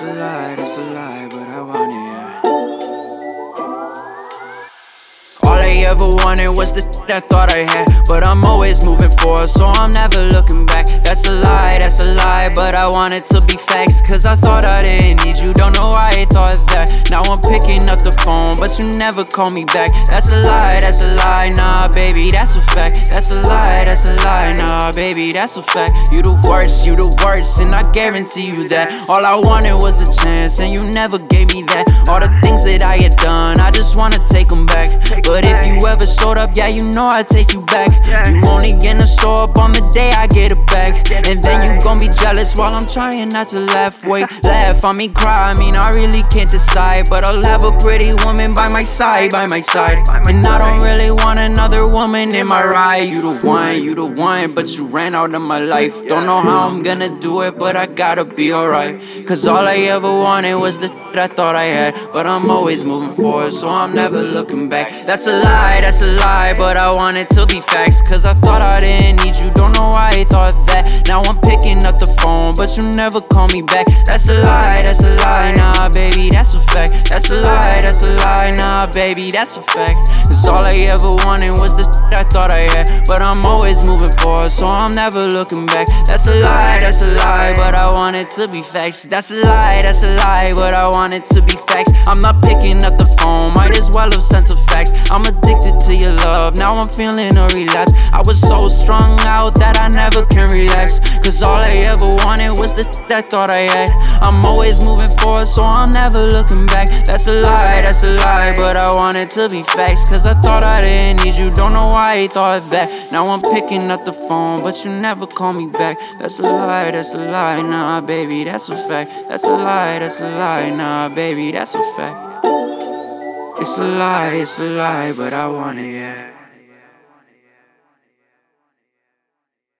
That's a lie, it's a lie, but I want ever wanted was the I thought I had, but I'm always moving forward, so I'm never looking back. That's a lie, that's a lie, but I want it to be facts, cause I thought I didn't need you, don't know why I thought that. Now I'm picking up the phone, but you never call me back. That's a lie, that's a lie, nah, baby, that's a fact. That's a lie, that's a lie, nah, baby, that's a fact. You the worst, you the worst, and I guarantee you that. All I wanted was a chance, and you never gave me that. All the things that I had done, I just wanna take them back. But if you ever showed up, yeah, you know I'd take you back. You only gonna show up on the day I get it back. And then you gon' be jealous while I'm trying not to laugh. Wait, laugh on me, cry. I mean, I really can't decide. But I'll have a pretty woman by my side, by my side. And I don't really want another woman in my ride. You the one, you the one, but you ran out of my life. Don't know how I'm gonna do it, but I gotta be alright. Cause all I ever wanted was the that I thought I had. But I'm always moving forward, so I'm never looking back. That's a lie, that's a lie, but I want it to be facts. Cause I thought I didn't need you, don't know why I thought that. Now I'm picking up the phone, but you never call me back. That's a lie, that's a lie, nah, baby, that's a fact. That's a lie, that's a lie, nah, baby, that's a fact. Cause all I ever wanted was the I thought I had. But I'm always moving forward, so I'm never looking back. That's a lie, that's a lie, but I want it to be facts. That's a lie, that's a lie, but I want it to be facts. I'm not picking up the phone, might as well have sent a fax. I'm addicted to your love, now I'm feeling a relapse. I was so strung out that I never can relax. Cause all I ever wanted was the I thought I had. I'm always moving forward, so I'm never looking back. That's a lie, that's a lie, but I want it to be facts. Cause I thought I didn't need you, don't know why I thought that. Now I'm picking up the phone, but you never call me back. That's a lie, that's a lie, nah, baby, that's a fact. That's a lie, that's a lie, nah, baby, that's a fact. It's a lie, it's a lie, but I want it, yeah.